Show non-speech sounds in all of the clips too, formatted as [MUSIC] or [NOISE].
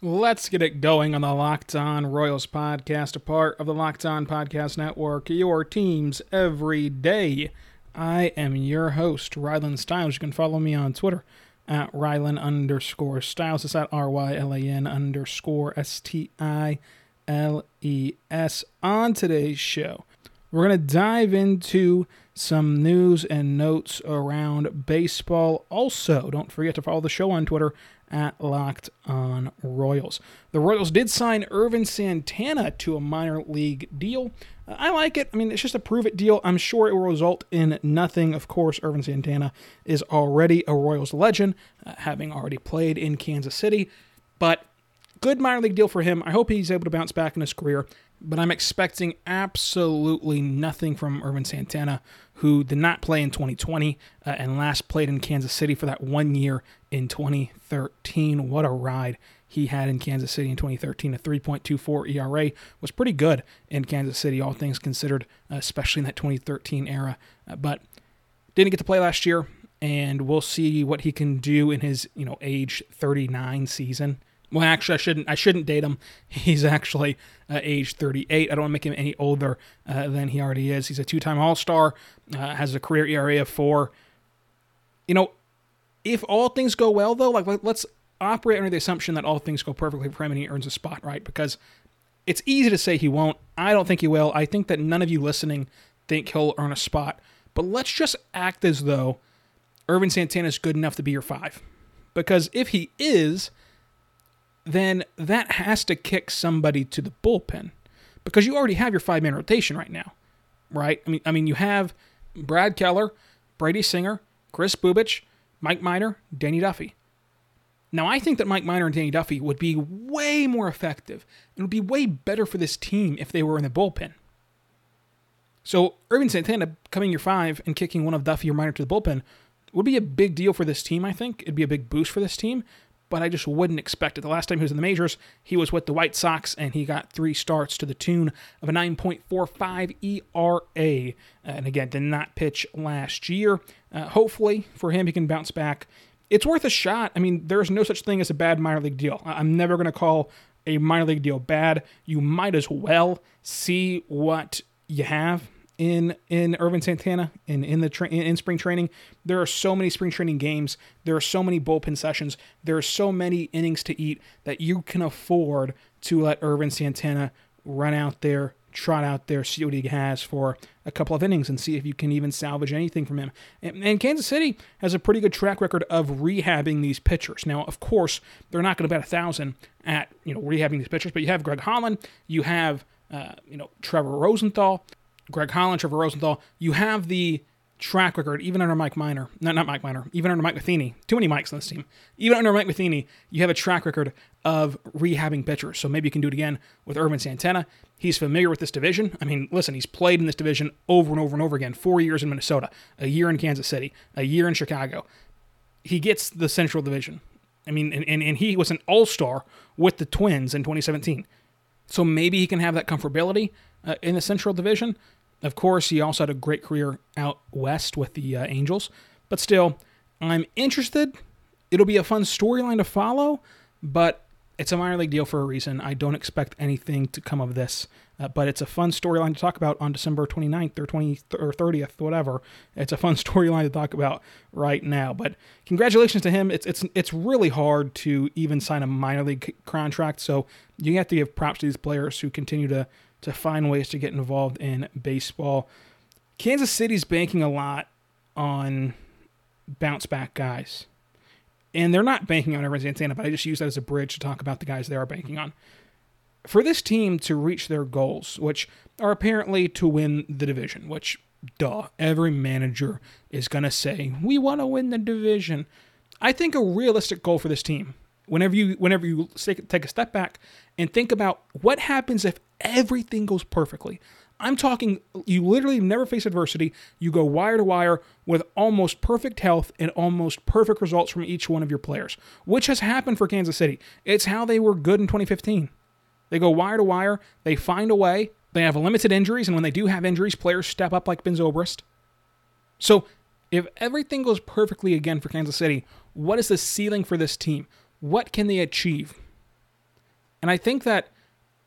Let's get it going on the Locked On Royals podcast, a part of the Locked On Podcast Network, your teams every day. I am your host, Rylan Stiles. You can follow me on Twitter at Rylan underscore Stiles. It's at R Y L A N underscore S T I L E S. On today's show, we're going to dive into some news and notes around baseball. Also, don't forget to follow the show on Twitter at Locked On Royals. The Royals did sign Ervin Santana to a minor league deal. Uh, I like it. I mean, it's just a prove it deal. I'm sure it will result in nothing. Of course, Ervin Santana is already a Royals legend, uh, having already played in Kansas City. But good minor league deal for him. I hope he's able to bounce back in his career. But I'm expecting absolutely nothing from Ervin Santana, who did not play in 2020 uh, and last played in Kansas City for that one year in 2013. What a ride he had in Kansas City in 2013. A 3.24 ERA was pretty good in Kansas City, all things considered, uh, especially in that 2013 era. Uh, but didn't get to play last year, and we'll see what he can do in his you know age 39 season. Well, actually, I shouldn't. I shouldn't date him. [LAUGHS] He's actually uh, age 38. I don't want to make him any older uh, than he already is. He's a two-time All-Star. Uh, has a career ERA of four. You know, if all things go well, though, like let's operate under the assumption that all things go perfectly for him and he earns a spot, right? Because it's easy to say he won't. I don't think he will. I think that none of you listening think he'll earn a spot. But let's just act as though Ervin Santana is good enough to be your five. Because if he is, then that has to kick somebody to the bullpen because you already have your five man rotation right now, right? I mean, I mean, you have Brad Keller, Brady Singer, Kris Bubic, Mike Minor, Danny Duffy. Now, I think that Mike Minor and Danny Duffy would be way more effective and would be way better for this team if they were in the bullpen. So, Ervin Santana coming your five and kicking one of Duffy or Minor to the bullpen would be a big deal for this team, I think. It'd be a big boost for this team but I just wouldn't expect it. The last time he was in the majors, he was with the White Sox and he got three starts to the tune of a 9.45 ERA. And again, did not pitch last year. Uh, hopefully for him, he can bounce back. It's worth a shot. I mean, there's no such thing as a bad minor league deal. I'm never going to call a minor league deal bad. You might as well see what you have in in Ervin Santana in in the tra- in spring training. There are so many spring training games. There are so many bullpen sessions. There are so many innings to eat that you can afford to let Ervin Santana run out there, trot out there, see what he has for a couple of innings, and see if you can even salvage anything from him. And, and Kansas City has a pretty good track record of rehabbing these pitchers. Now, of course, they're not going to bet a thousand at you know rehabbing these pitchers, but you have Greg Holland, you have uh, you know Trevor Rosenthal. Greg Holland, Trevor Rosenthal, you have the track record, even under Mike Minor, not, not Mike Minor, even under Mike Matheny, too many Mikes on this team. Even under Mike Matheny, you have a track record of rehabbing pitchers. So maybe you can do it again with Ervin Santana. He's familiar with this division. I mean, listen, he's played in this division over and over and over again. Four years in Minnesota, a year in Kansas City, a year in Chicago. He gets the Central Division. I mean, and, and, and he was an all star with the Twins in 2017. So maybe he can have that comfortability uh, in the Central Division. Of course, he also had a great career out west with the uh, Angels, but still, I'm interested. It'll be a fun storyline to follow, but it's a minor league deal for a reason. I don't expect anything to come of this, uh, but it's a fun storyline to talk about on December 29th or 20th or 30th, whatever. It's a fun [LAUGHS] storyline to talk about right now. But congratulations to him. It's it's it's really hard to even sign a minor league contract, so you have to give props to these players who continue to to find ways to get involved in baseball. Kansas City's banking a lot on bounce back guys. And they're not banking on Ervin Santana, but I just use that as a bridge to talk about the guys they are banking on. For this team to reach their goals, which are apparently to win the division, which, duh, every manager is going to say, we want to win the division. I think a realistic goal for this team Whenever you whenever you take a step back and think about what happens if everything goes perfectly. I'm talking you literally never face adversity. You go wire to wire with almost perfect health and almost perfect results from each one of your players, which has happened for Kansas City. It's how they were good in 2015. They go wire to wire, they find a way, they have limited injuries, and when they do have injuries, players step up like Ben Zobrist. So, if everything goes perfectly again for Kansas City, what is the ceiling for this team? What can they achieve? And I think that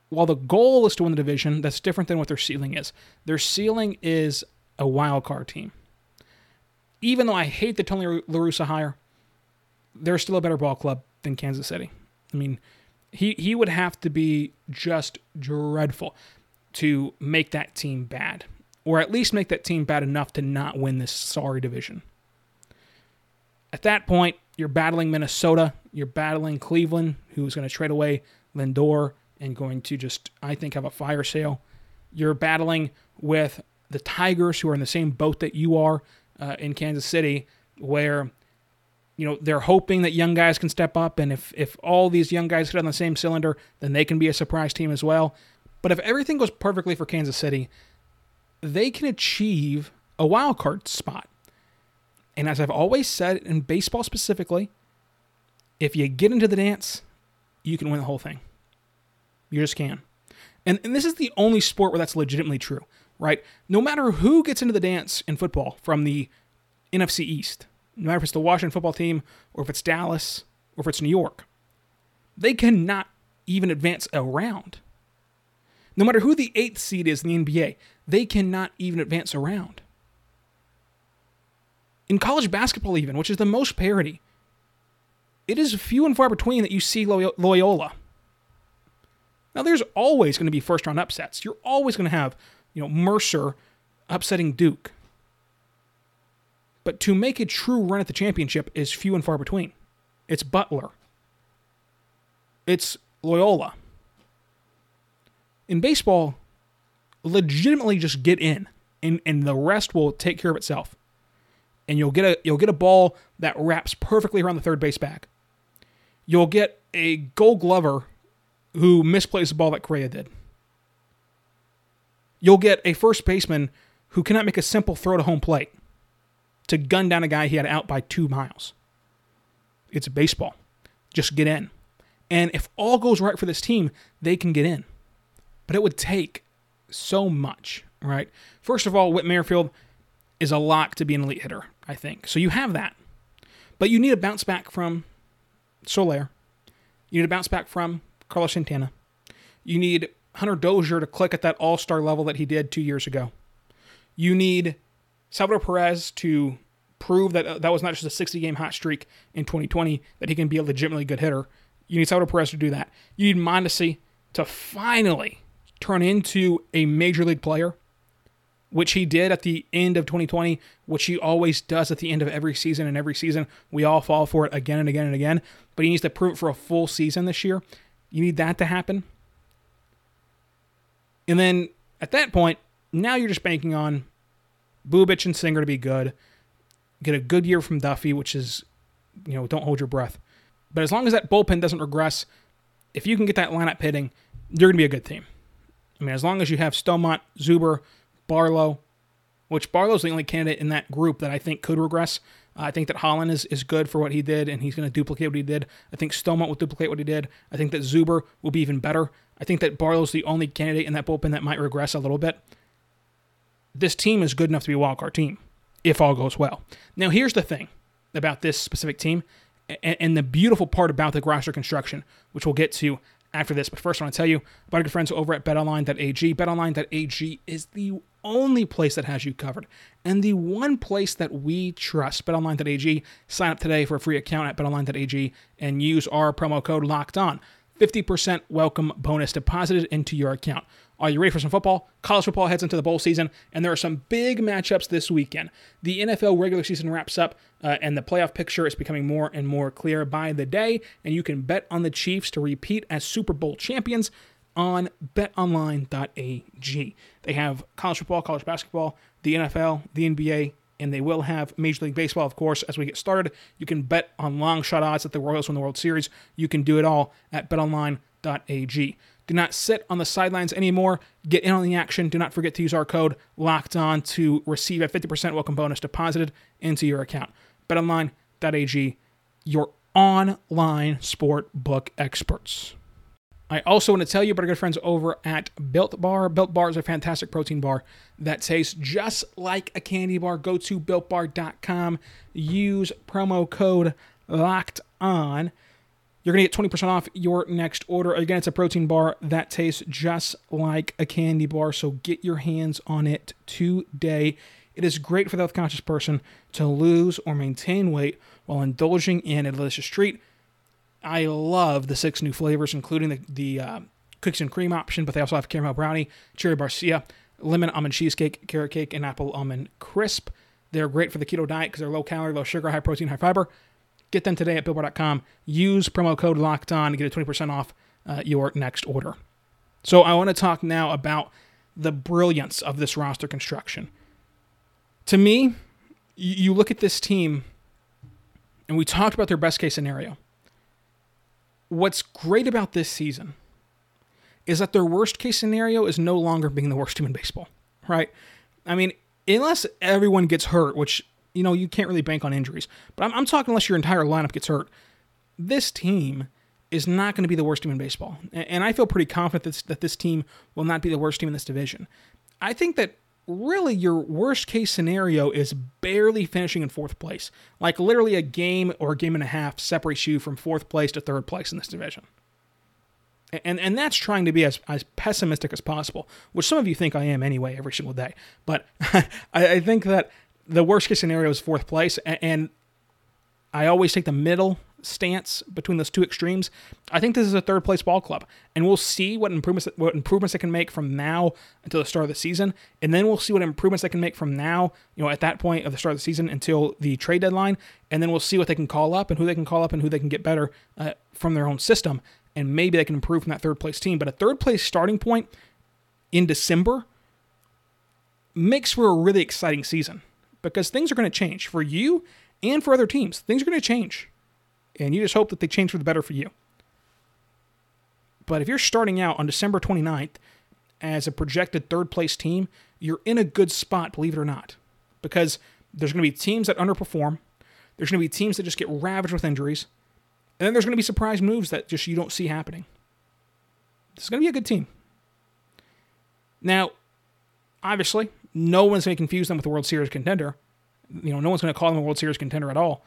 while the goal is to win the division, that's different than what their ceiling is. Their ceiling is a wild card team. Even though I hate the Tony La Russa hire, they're still a better ball club than Kansas City. I mean, he he would have to be just dreadful to make that team bad, or at least make that team bad enough to not win this sorry division. At that point, you're battling Minnesota, you're battling Cleveland, who's going to trade away Lindor and going to just, I think, have a fire sale. You're battling with the Tigers, who are in the same boat that you are uh, in Kansas City, where you know they're hoping that young guys can step up, and if if all these young guys hit on the same cylinder, then they can be a surprise team as well. But if everything goes perfectly for Kansas City, they can achieve a wild card spot. And as I've always said in baseball specifically, if you get into the dance, you can win the whole thing. You just can. And, and this is the only sport where that's legitimately true, right? No matter who gets into the dance in football from the NFC East, no matter if it's the Washington football team or if it's Dallas or if it's New York, they cannot even advance a round. No matter who the eighth seed is in the NBA, they cannot even advance a round. In college basketball, even, which is the most parity, it is few and far between that you see Loyola now, there's always going to be first round upsets. You're always going to have, you know, Mercer upsetting Duke. But to make a true run at the championship is few and far between. It's Butler. It's Loyola. In baseball, legitimately just get in and, and the rest will take care of itself. And you'll get a you'll get a ball that wraps perfectly around the third base bag. You'll get a gold glover who misplays the ball that Correa did. You'll get a first baseman who cannot make a simple throw to home plate to gun down a guy he had out by two miles. It's baseball. Just get in. And if all goes right for this team, they can get in. But it would take so much, right? First of all, Whit Merrifield is a lock to be an elite hitter, I think. So you have that. But you need a bounce back from Soler. You need a bounce back from Carlos Santana. You need Hunter Dozier to click at that all star level that he did two years ago. You need Salvador Perez to prove that uh, that was not just a 60 game hot streak in 2020, that he can be a legitimately good hitter. You need Salvador Perez to do that. You need Mondesi to finally turn into a major league player, which he did at the end of 2020, which he always does at the end of every season and every season. We all fall for it again and again and again, but he needs to prove it for a full season this year. You need that to happen. And then at that point, now you're just banking on Bubic and Singer to be good. Get a good year from Duffy, which is, you know, don't hold your breath. But as long as that bullpen doesn't regress, if you can get that lineup hitting, you're going to be a good team. I mean, as long as you have Staumont, Zuber, Barlow, which Barlow's the only candidate in that group that I think could regress. Uh, I think that Holland is, is good for what he did, and he's going to duplicate what he did. I think Staumont will duplicate what he did. I think that Zuber will be even better. I think that Barlow's the only candidate in that bullpen that might regress a little bit. This team is good enough to be a wildcard team, if all goes well. Now, here's the thing about this specific team, and, and the beautiful part about the roster construction, which we'll get to after this. But first, I want to tell you about our good friends over at betonline.ag. Betonline.ag is the only place that has you covered and the one place that we trust. BetOnline.ag. Sign up today for a free account at BetOnline.ag and use our promo code Locked On. 50% welcome bonus deposited into your account. Are you ready for some football? College football heads into the bowl season, and there are some big matchups this weekend. The NFL regular season wraps up, uh, and the playoff picture is becoming more and more clear by the day, and you can bet on the Chiefs to repeat as Super Bowl champions on betonline.ag. They have college football, college basketball, the NFL, the NBA, and they will have Major League Baseball, of course, as we get started. You can bet on long shot odds that the Royals win the World Series. You can do it all at betonline.ag. Do not sit on the sidelines anymore. Get in on the action. Do not forget to use our code locked on to receive a 50% welcome bonus deposited into your account. BetOnline.ag, your online sport book experts. I also want to tell you about our good friends over at Built Bar. Built Bar is a fantastic protein bar that tastes just like a candy bar. Go to builtbar.com, use promo code locked on. You're going to get 20% off your next order. Again, it's a protein bar that tastes just like a candy bar, so get your hands on it today. It is great for the health conscious person to lose or maintain weight while indulging in a delicious treat. I love the six new flavors, including the, the uh, cookies and cream option, but they also have caramel brownie, cherry barcia, lemon almond cheesecake, carrot cake, and apple almond crisp. They're great for the keto diet because they're low calorie, low sugar, high protein, high fiber. Get them today at BuiltBar.com. Use promo code Locked On to get a 20% off uh, your next order. So I want to talk now about the brilliance of this roster construction. To me, you look at this team, and we talked about their best case scenario. What's great about this season is that their worst case scenario is no longer being the worst team in baseball, right? I mean, unless everyone gets hurt, which you know, you can't really bank on injuries. But I'm, I'm talking unless your entire lineup gets hurt. This team is not going to be the worst team in baseball. And, and I feel pretty confident that this, that this team will not be the worst team in this division. I think that really your worst case scenario is barely finishing in fourth place. Like literally a game or a game and a half separates you from fourth place to third place in this division. And and that's trying to be as, as pessimistic as possible, which some of you think I am anyway every single day. But [LAUGHS] I, I think that the worst case scenario is fourth place, and I always take the middle stance between those two extremes. I think this is a third place ball club, and we'll see what improvements what improvements they can make from now until the start of the season, and then we'll see what improvements they can make from now, you know, at that point of the start of the season until the trade deadline, and then we'll see what they can call up and who they can call up and who they can get better uh, from their own system, and maybe they can improve from that third place team. But a third place starting point in December makes for a really exciting season because things are going to change for you and for other teams. Things are going to change. And you just hope that they change for the better for you. But if you're starting out on December 29th as a projected third place team, you're in a good spot, believe it or not. Because there's going to be teams that underperform, there's going to be teams that just get ravaged with injuries, and then there's going to be surprise moves that just you don't see happening. This is going to be a good team. Now, obviously, no one's going to confuse them with a World Series contender. You know, no one's going to call them a World Series contender at all.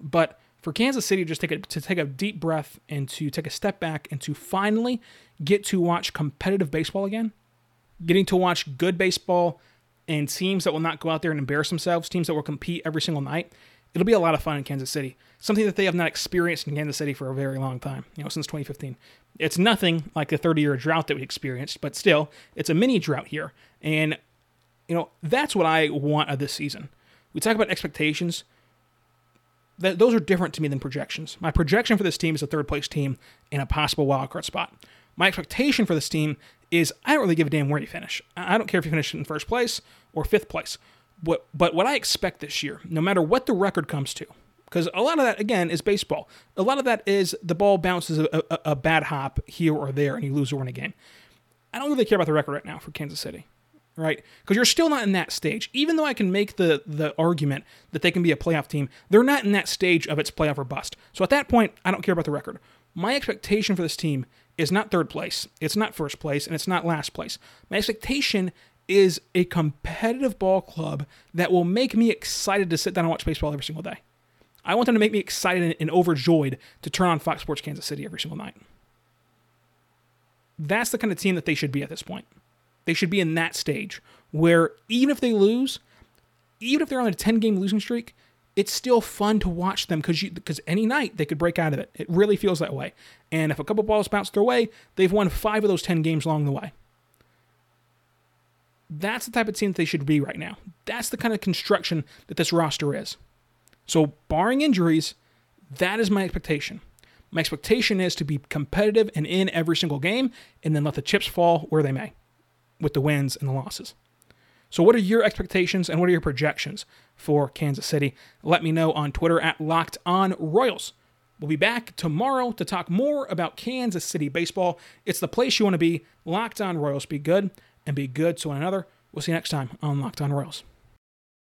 But for Kansas City just take a, to take a deep breath and to take a step back and to finally get to watch competitive baseball again, getting to watch good baseball and teams that will not go out there and embarrass themselves, teams that will compete every single night, it'll be a lot of fun in Kansas City. Something that they have not experienced in Kansas City for a very long time, you know, since 2015. It's nothing like the 30 year drought that we experienced, but still, it's a mini drought here. And you know, that's what I want of this season. We talk about expectations. That those are different to me than projections. My projection for this team is a third place team in a possible wild card spot. My expectation for this team is I don't really give a damn where you finish. I don't care if you finish in first place or fifth place. But but what I expect this year, no matter what the record comes to, because a lot of that again is baseball. A lot of that is the ball bounces a, a, a bad hop here or there and you lose or win a game. I don't really care about the record right now for Kansas City right? Because you're still not in that stage. Even though I can make the the argument that they can be a playoff team, they're not in that stage of its playoff or bust. So at that point, I don't care about the record. My expectation for this team is not third place, it's not first place, and it's not last place. My expectation is a competitive ball club that will make me excited to sit down and watch baseball every single day. I want them to make me excited and overjoyed to turn on Fox Sports Kansas City every single night. That's the kind of team that they should be at this point. They should be in that stage where even if they lose, even if they're on a 10 game losing streak, it's still fun to watch them because because any night they could break out of it. It really feels that way. And if a couple balls bounce their way, they've won five of those 10 games along the way. That's the type of team that they should be right now. That's the kind of construction that this roster is. So, barring injuries, that is my expectation. My expectation is to be competitive and in every single game and then let the chips fall where they may with the wins and the losses. So, what are your expectations and what are your projections for Kansas City? Let me know on Twitter at Locked On Royals. We'll be back tomorrow to talk more about Kansas City baseball. It's the place you want to be. Locked On Royals. Be good and be good to one another. We'll see you next time on Locked On Royals.